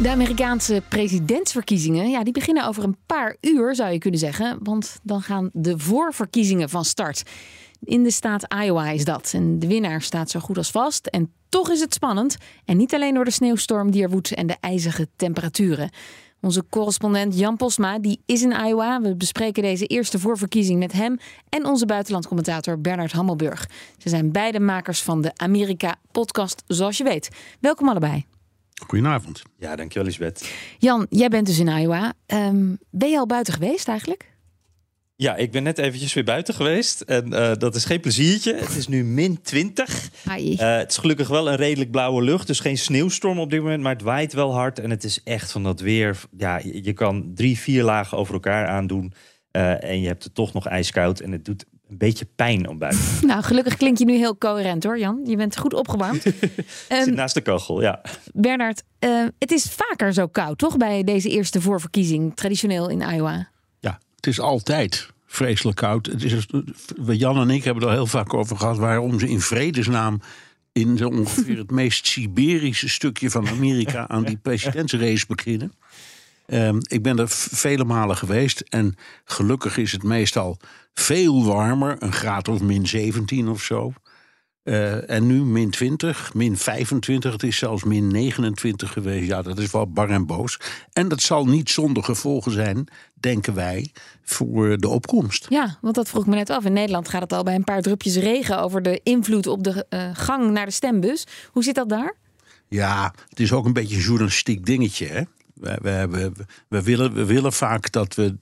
De Amerikaanse presidentsverkiezingen ja, die beginnen over een paar uur, zou je kunnen zeggen. Want dan gaan de voorverkiezingen van start. In de staat Iowa is dat. En de winnaar staat zo goed als vast. En toch is het spannend. En niet alleen door de sneeuwstorm die er woedt en de ijzige temperaturen. Onze correspondent Jan Posma die is in Iowa. We bespreken deze eerste voorverkiezing met hem en onze buitenlandcommentator Bernard Hammelburg. Ze zijn beide makers van de Amerika-podcast, zoals je weet. Welkom allebei. Goedenavond. Ja, dankjewel Lisbeth. Jan, jij bent dus in Iowa. Um, ben je al buiten geweest eigenlijk? Ja, ik ben net eventjes weer buiten geweest. En uh, dat is geen pleziertje. Het is nu min 20. Uh, het is gelukkig wel een redelijk blauwe lucht. Dus geen sneeuwstorm op dit moment. Maar het waait wel hard. En het is echt van dat weer. Ja, je kan drie, vier lagen over elkaar aandoen. Uh, en je hebt het toch nog ijskoud. En het doet een beetje pijn om buiten. Nou, gelukkig klink je nu heel coherent hoor, Jan. Je bent goed opgewarmd. um, Zit naast de kachel, ja. Bernard, uh, het is vaker zo koud, toch? Bij deze eerste voorverkiezing, traditioneel in Iowa. Ja, het is altijd vreselijk koud. Het is, Jan en ik hebben er heel vaak over gehad waarom ze in vredesnaam in zo ongeveer het meest Siberische stukje van Amerika aan die presidentsrace beginnen. Um, ik ben er vele malen geweest en gelukkig is het meestal veel warmer, een graad of min 17 of zo. Uh, en nu min 20, min 25, het is zelfs min 29 geweest. Ja, dat is wel bar en boos. En dat zal niet zonder gevolgen zijn, denken wij, voor de opkomst. Ja, want dat vroeg me net af. In Nederland gaat het al bij een paar drupjes regen over de invloed op de uh, gang naar de stembus. Hoe zit dat daar? Ja, het is ook een beetje een journalistiek dingetje. Hè? We, we, willen, we willen vaak dat we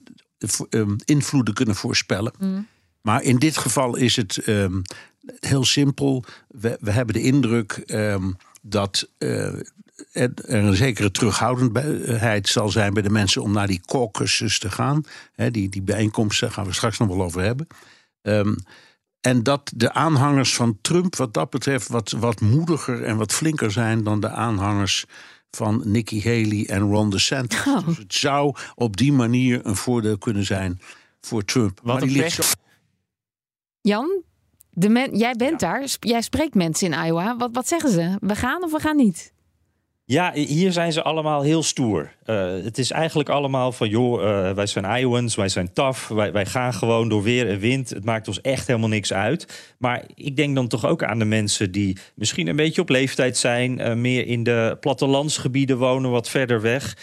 um, invloeden kunnen voorspellen. Mm. Maar in dit geval is het um, heel simpel. We, we, hebben de indruk um, dat uh, er een zekere terughoudendheid zal zijn bij de mensen om naar die caucuses te gaan. He, die, die bijeenkomsten daar gaan we straks nog wel over hebben. Um, en dat de aanhangers van Trump wat dat betreft wat, wat moediger en wat flinker zijn dan de aanhangers van Nikki Haley en Ron DeSantis. Oh. Dus het zou op die manier een voordeel kunnen zijn voor Trump. Wat maar die ligt zo... Jan, de men, jij bent ja. daar, jij spreekt mensen in Iowa. Wat, wat zeggen ze? We gaan of we gaan niet? Ja, hier zijn ze allemaal heel stoer. Uh, het is eigenlijk allemaal van, joh, uh, wij zijn Iowans, wij zijn tough, wij, wij gaan gewoon door weer en wind. Het maakt ons echt helemaal niks uit. Maar ik denk dan toch ook aan de mensen die misschien een beetje op leeftijd zijn, uh, meer in de plattelandsgebieden wonen, wat verder weg.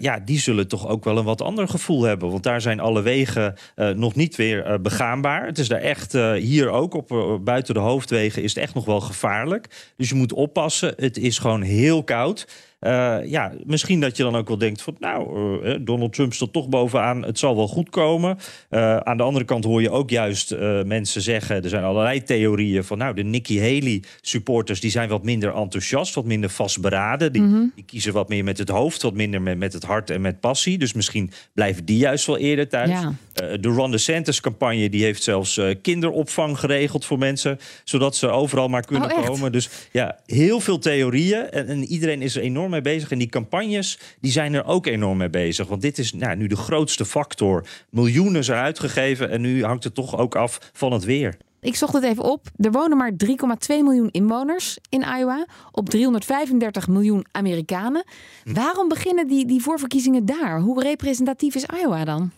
ja, die zullen toch ook wel een wat ander gevoel hebben. Want daar zijn alle wegen nog niet weer begaanbaar. Het is daar echt, hier ook, op, buiten de hoofdwegen, is het echt nog wel gevaarlijk. Dus je moet oppassen. Het is gewoon heel koud. Uh, ja, misschien dat je dan ook wel denkt van nou, uh, Donald Trump staat toch bovenaan, het zal wel goed komen. Uh, aan de andere kant hoor je ook juist mensen zeggen, er zijn allerlei theorieën van nou, de Nikki Haley supporters die zijn wat minder enthousiast, wat minder vastberaden. Die, mm -hmm. die kiezen wat meer met het hoofd, wat minder met, met het hart en met passie. Dus misschien blijven die juist wel eerder thuis. Ja. De Ron DeSantis campagne die heeft zelfs kinderopvang geregeld voor mensen, zodat ze overal maar kunnen oh, komen. Dus ja, heel veel theorieën en, en iedereen is er enorm mee bezig. En die campagnes die zijn er ook enorm mee bezig. Want dit is nou, nu de grootste factor. Miljoenen zijn uitgegeven en nu hangt het toch ook af van het weer. Ik zocht het even op. Er wonen maar 3,2 miljoen inwoners in Iowa. Op 335 miljoen Amerikanen. Waarom beginnen die, die voorverkiezingen daar? Hoe representatief is Iowa dan?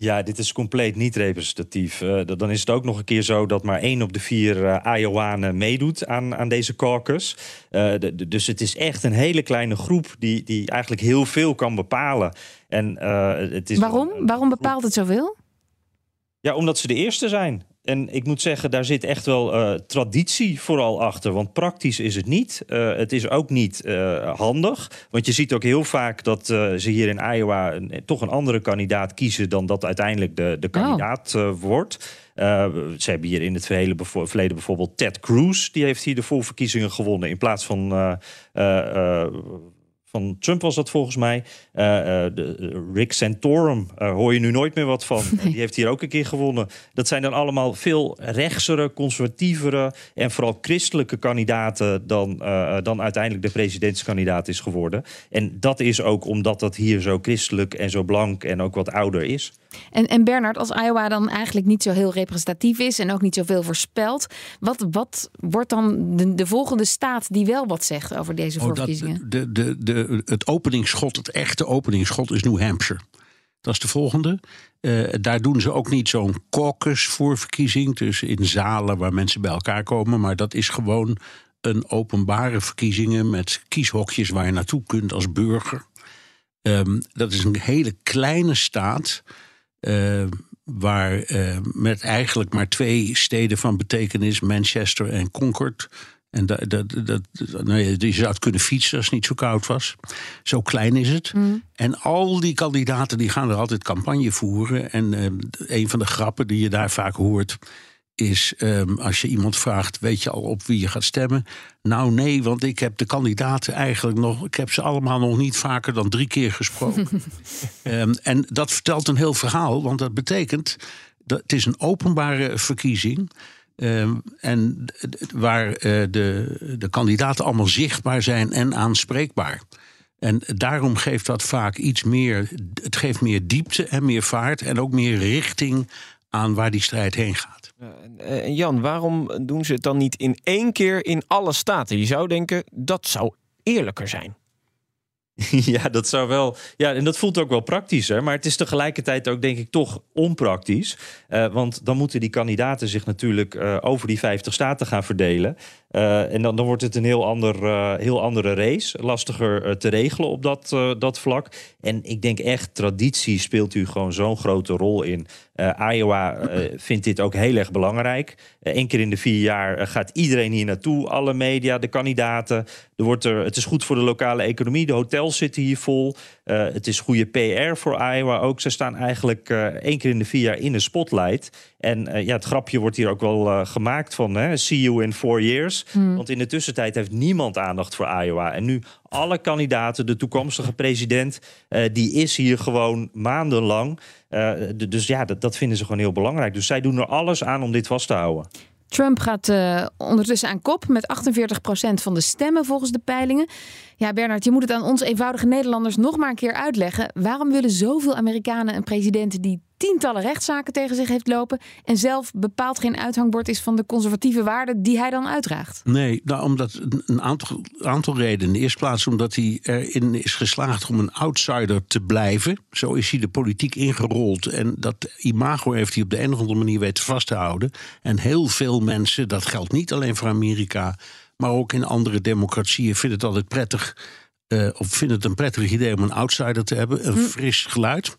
Ja, dit is compleet niet representatief. Uh, dan is het ook nog een keer zo dat maar één op de vier uh, Iowanen meedoet aan, aan deze caucus. Uh, de, de, dus het is echt een hele kleine groep die, die eigenlijk heel veel kan bepalen. En, het is Waarom? Waarom bepaalt het zoveel? Ja, omdat ze de eerste zijn. En ik moet zeggen, daar zit echt wel uh, traditie vooral achter. Want praktisch is het niet. Uh, het is ook niet uh, handig. Want je ziet ook heel vaak dat ze hier in Iowa een, toch een andere kandidaat kiezen dan dat uiteindelijk de, de kandidaat oh. wordt. ze hebben hier in het verleden bijvoorbeeld Ted Cruz. Die heeft hier de voorverkiezingen gewonnen. In plaats van van Trump was dat volgens mij. Eh, eh, de, Rick Santorum uh, hoor je nu nooit meer wat van. Die heeft hier ook een keer gewonnen. Dat zijn dan allemaal veel rechtsere, conservatievere en vooral christelijke kandidaten dan, dan uiteindelijk de presidentskandidaat is geworden. En dat is ook omdat dat hier zo christelijk en zo blank en ook wat ouder is. En, en Bernard, als Iowa dan eigenlijk niet zo heel representatief is en ook niet zoveel voorspelt, wat, wat wordt dan de, de volgende staat die wel wat zegt over deze oh, voorverkiezingen? de, de, de, het openingsschot, het echte openingsschot is New Hampshire. Dat is de volgende. Uh, daar doen ze ook niet zo'n caucus voor verkiezing. Dus in zalen waar mensen bij elkaar komen. Maar dat is gewoon een openbare verkiezingen met kieshokjes waar je naartoe kunt als burger. Um, dat is een hele kleine staat. Uh, waar uh, met eigenlijk maar twee steden van betekenis, Manchester en Concord. En dat, dat, dat, nou ja, je zou het kunnen fietsen als het niet zo koud was. Zo klein is het. Mm. En al die kandidaten die gaan er altijd campagne voeren. En uh, een van de grappen die je daar vaak hoort is um, als je iemand vraagt: weet je al op wie je gaat stemmen? Nou, nee, want ik heb de kandidaten eigenlijk nog. Ik heb ze allemaal nog niet vaker dan drie keer gesproken. um, en dat vertelt een heel verhaal, want dat betekent dat het is een openbare verkiezing. Um, en waar uh, de, de kandidaten allemaal zichtbaar zijn en aanspreekbaar. En daarom geeft dat vaak iets meer. Het geeft meer diepte en meer vaart. En ook meer richting aan waar die strijd heen gaat. Eh, en Jan, waarom doen ze het dan niet in één keer in alle staten? Je zou denken dat zou eerlijker zijn. Ja, dat zou wel. Ja, en dat voelt ook wel praktisch, maar het is tegelijkertijd ook, denk ik, toch onpraktisch. Uh, want dan moeten die kandidaten zich natuurlijk uh, over die 50 staten gaan verdelen. Uh, en dan, dan wordt het een heel, ander, heel andere race. Lastiger te regelen op dat, dat vlak. En ik denk echt, traditie speelt u gewoon zo'n grote rol in. Iowa vindt dit ook heel erg belangrijk. Eén keer in de vier jaar gaat iedereen hier naartoe. Alle media, de kandidaten. Er wordt er, het is goed voor de lokale economie. De hotels zitten hier vol. Het is goede PR voor Iowa ook. Ze staan eigenlijk één keer in de vier jaar in de spotlight. En ja, het grapje wordt hier ook wel gemaakt van... Hè, see you in four years. Hmm. Want in de tussentijd heeft niemand aandacht voor Iowa. En nu alle kandidaten, de toekomstige president... die is hier gewoon maandenlang. Dus ja, dat, vinden ze gewoon heel belangrijk. Dus zij doen er alles aan om dit vast te houden. Trump gaat uh, ondertussen aan kop met 48% van de stemmen volgens de peilingen. Ja, Bernard, je moet het aan ons eenvoudige Nederlanders nog maar een keer uitleggen. Waarom willen zoveel Amerikanen een president die tientallen rechtszaken tegen zich heeft lopen en zelf bepaald geen uithangbord is van de conservatieve waarden die hij dan uitdraagt? Nee, nou, omdat een aantal, aantal redenen. In de eerste plaats omdat hij erin is geslaagd om een outsider te blijven. Zo is hij de politiek ingerold en dat imago heeft hij op de een of andere manier weten vast te houden. En heel veel mensen, dat geldt niet alleen voor Amerika, maar ook in andere democratieën, vinden het altijd prettig. Uh, of vinden het een prettig idee om een outsider te hebben, een hm. fris geluid.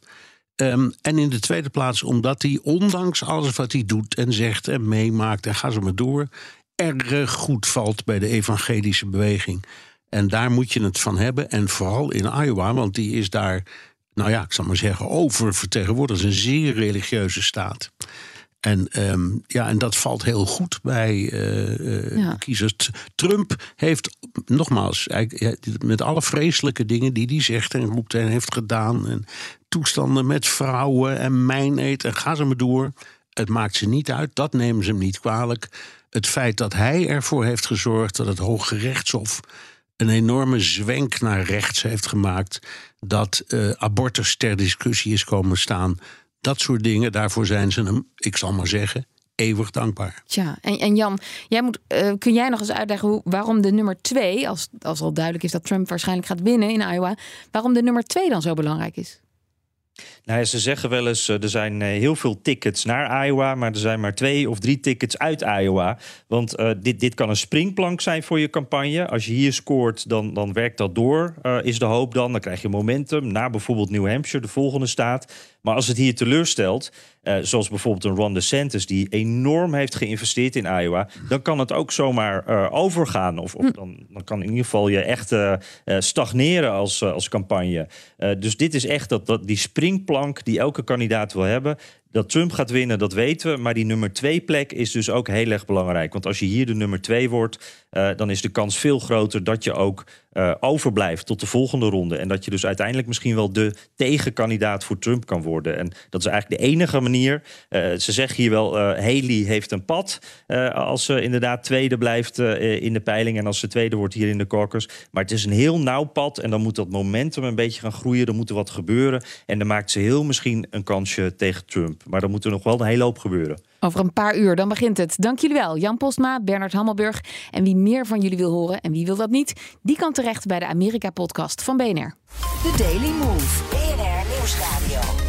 Um, en in de tweede plaats omdat hij, ondanks alles wat hij doet en zegt en meemaakt en ga zo maar door, erg goed valt bij de evangelische beweging. En daar moet je het van hebben. En vooral in Iowa, want die is daar, nou ja, ik zal maar zeggen, oververtegenwoordigd. Een zeer religieuze staat. En, um, ja, en dat valt heel goed bij uh, ja. kiezers. Trump heeft, nogmaals, met alle vreselijke dingen die hij zegt en roept en heeft gedaan. En toestanden met vrouwen en mijneet en ga ze maar door. Het maakt ze niet uit, dat nemen ze hem niet kwalijk. Het feit dat hij ervoor heeft gezorgd dat het Hoge Rechtshof een enorme zwenk naar rechts heeft gemaakt. Dat uh, abortus ter discussie is komen staan. Dat soort dingen, daarvoor zijn ze hem, ik zal maar zeggen, eeuwig dankbaar. Tja, en, en Jan, jij moet, uh, kun jij nog eens uitleggen hoe, waarom de nummer twee, als, als al duidelijk is dat Trump waarschijnlijk gaat winnen in Iowa, waarom de nummer twee dan zo belangrijk is? Nou ja, ze zeggen wel eens, uh, er zijn uh, heel veel tickets naar Iowa, maar er zijn maar twee of drie tickets uit Iowa. Want uh, dit, dit kan een springplank zijn voor je campagne. Als je hier scoort, dan, dan werkt dat door, is de hoop dan. Dan krijg je momentum naar bijvoorbeeld New Hampshire, de volgende staat. Maar als het hier teleurstelt, uh, zoals bijvoorbeeld een Ron DeSantis... die enorm heeft geïnvesteerd in Iowa... dan kan het ook zomaar uh, overgaan. Of, of hm. dan, dan, kan in ieder geval je echt uh, stagneren als, als campagne. dus dit is echt dat, dat, die springplank die elke kandidaat wil hebben... Dat Trump gaat winnen, dat weten we. Maar die nummer twee plek is dus ook heel erg belangrijk. Want als je hier de nummer twee wordt, uh, dan is de kans veel groter dat je ook uh, overblijft tot de volgende ronde. En dat je dus uiteindelijk misschien wel de tegenkandidaat voor Trump kan worden. En dat is eigenlijk de enige manier. Uh, ze zeggen hier wel, Haley heeft een pad. als ze inderdaad tweede blijft in de peiling. En als ze tweede wordt hier in de caucus. Maar het is een heel nauw pad. En dan moet dat momentum een beetje gaan groeien. Er moet er wat gebeuren. En dan maakt ze heel misschien een kansje tegen Trump. Maar dan moet er nog wel een hele hoop gebeuren. Over een paar uur, dan begint het. Dank jullie wel, Jan Postma, Bernard Hammelburg. En wie meer van jullie wil horen en wie wil dat niet, die kan terecht bij de Amerika-podcast van BNR. The Daily Move, BNR Nieuwsradio.